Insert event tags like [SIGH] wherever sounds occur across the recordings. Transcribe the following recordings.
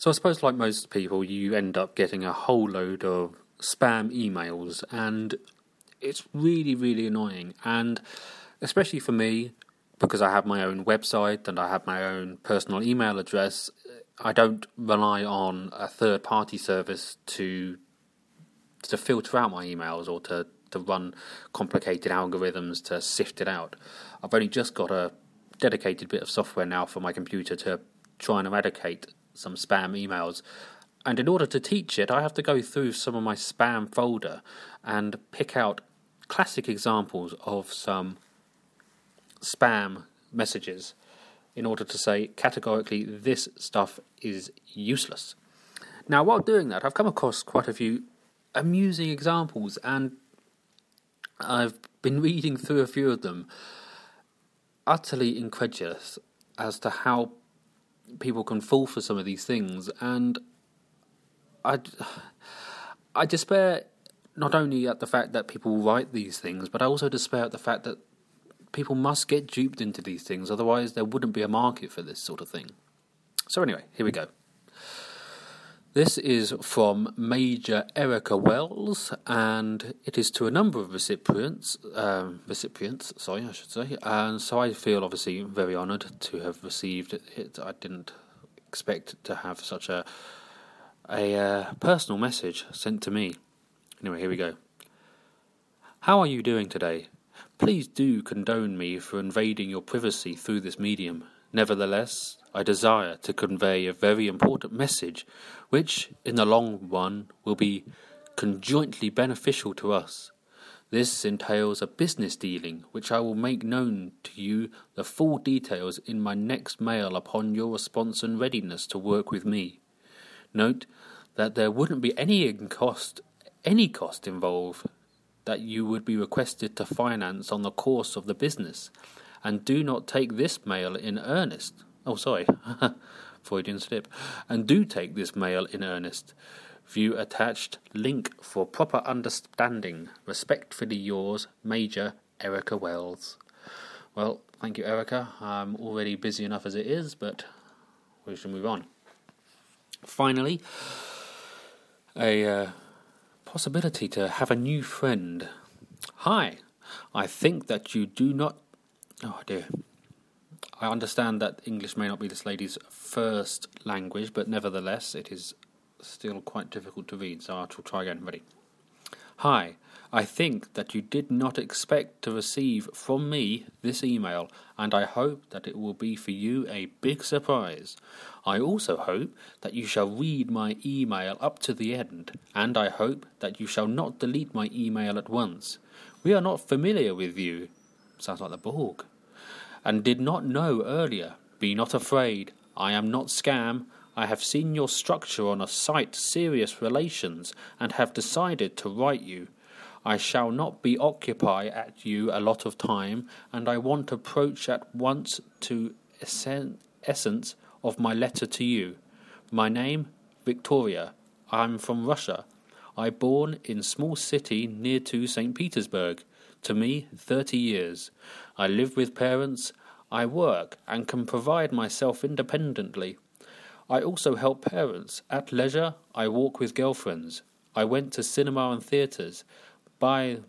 So I suppose, like most people, you end up getting a whole load of spam emails, and it's really, really annoying. And especially for me, because I have my own website and I have my own personal email address, I don't rely on a third party service to to filter out my emails or to, to run complicated algorithms to sift it out. I've only just got a dedicated bit of software now for my computer to try and eradicate some spam emails. And in order to teach it, I have to go through some of my spam folder and pick out classic examples of some spam messages in order to say categorically this stuff is useless. Now, while doing that, I've come across quite a few amusing examples, and I've been reading through a few of them, utterly incredulous as to how people can fall for some of these things, and I, I despair not only at the fact that people write these things, but I also despair at the fact that people must get duped into these things, otherwise, there wouldn't be a market for this sort of thing. So, anyway, here we go. This is from Major Erica Wells, and it is to a number of recipients. Um, recipients, sorry, I should say. And so I feel obviously very honoured to have received it. I didn't expect to have such a a uh, personal message sent to me. Anyway, here we go. How are you doing today? Please do condone me for invading your privacy through this medium. Nevertheless, I desire to convey a very important message, which, in the long run, will be conjointly beneficial to us. This entails a business dealing, which I will make known to you the full details in my next mail upon your response and readiness to work with me. Note that there wouldn't be any cost, any cost involved that you would be requested to finance on the course of the business, and do not take this mail in earnest. Oh, sorry, [LAUGHS] Freudian slip. And do take this mail in earnest. View attached link for proper understanding. Respectfully yours, Major Erica Wells. Well, thank you, Erica. I'm already busy enough as it is, but we should move on. Finally, a uh, possibility to have a new friend. Hi, I think that you do not. Oh dear. I understand that English may not be this lady's first language, but nevertheless, it is still quite difficult to read, so I shall try again. Ready? Hi, I think that you did not expect to receive from me this email, and I hope that it will be for you a big surprise. I also hope that you shall read my email up to the end, and I hope that you shall not delete my email at once. We are not familiar with you. Sounds like the Borg and did not know earlier. Be not afraid. I am not scam. I have seen your structure on a site Serious Relations and have decided to write you. I shall not be occupy at you a lot of time, and I want approach at once to essen- essence of my letter to you. My name Victoria. I am from Russia. I born in small city near to St. Petersburg. To me, thirty years. I live with parents. I work and can provide myself independently. I also help parents. At leisure, I walk with girlfriends. I went to cinema and theatres. By,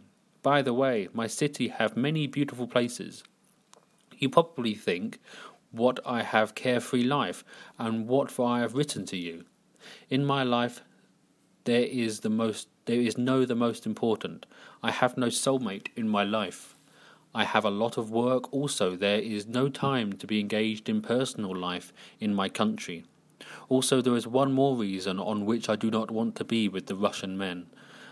by the way, my city have many beautiful places. You probably think what I have carefree life and what I have written to you. In my life, there is the most. There is no the most important. I have no soulmate in my life. I have a lot of work also. There is no time to be engaged in personal life in my country. Also, there is one more reason on which I do not want to be with the Russian men.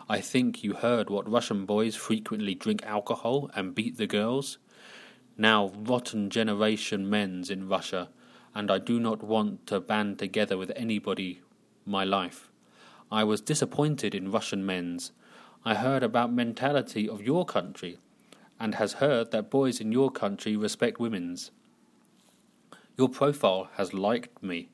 I think you heard what Russian boys frequently drink alcohol and beat the girls. Now, rotten generation men's in Russia, and I do not want to band together with anybody my life. I was disappointed in Russian men's. I heard about mentality of your country and has heard that boys in your country respect women's. Your profile has liked me,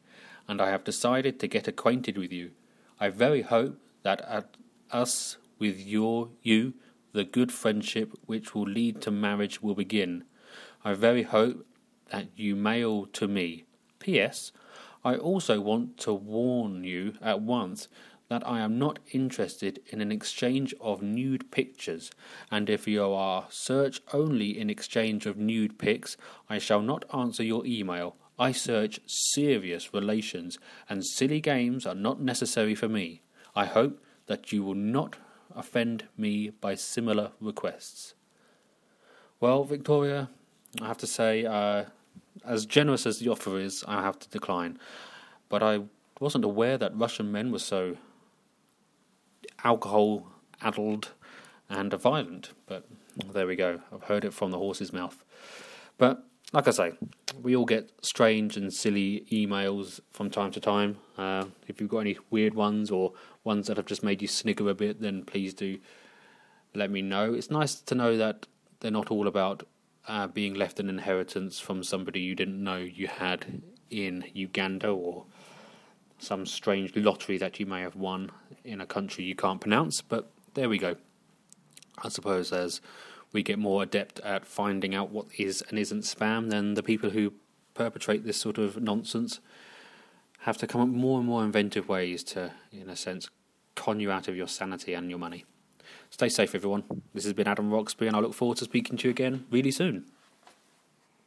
and I have decided to get acquainted with you. I very hope that at us with your you the good friendship which will lead to marriage will begin. I very hope that you mail to me. P.S. I also want to warn you at once that I am not interested in an exchange of nude pictures, and if you are search only in exchange of nude pics, I shall not answer your email. I search serious relations, and silly games are not necessary for me. I hope that you will not offend me by similar requests. Well, Victoria, I have to say, uh, as generous as the offer is, I have to decline. But I wasn't aware that Russian men were so alcohol addled and violent. But there we go. I've heard it from the horse's mouth. But like I say, we all get strange and silly emails from time to time. Uh, if you've got any weird ones or ones that have just made you snigger a bit, then please do let me know. It's nice to know that they're not all about uh, being left an inheritance from somebody you didn't know you had in Uganda or some strange lottery that you may have won in a country you can't pronounce. But there we go. I suppose as we get more adept at finding out what is and isn't spam, then the people who perpetrate this sort of nonsense have to come up more and more inventive ways to, in a sense, con you out of your sanity and your money. Stay safe, everyone. This has been Adam Roxby, and I look forward to speaking to you again really soon.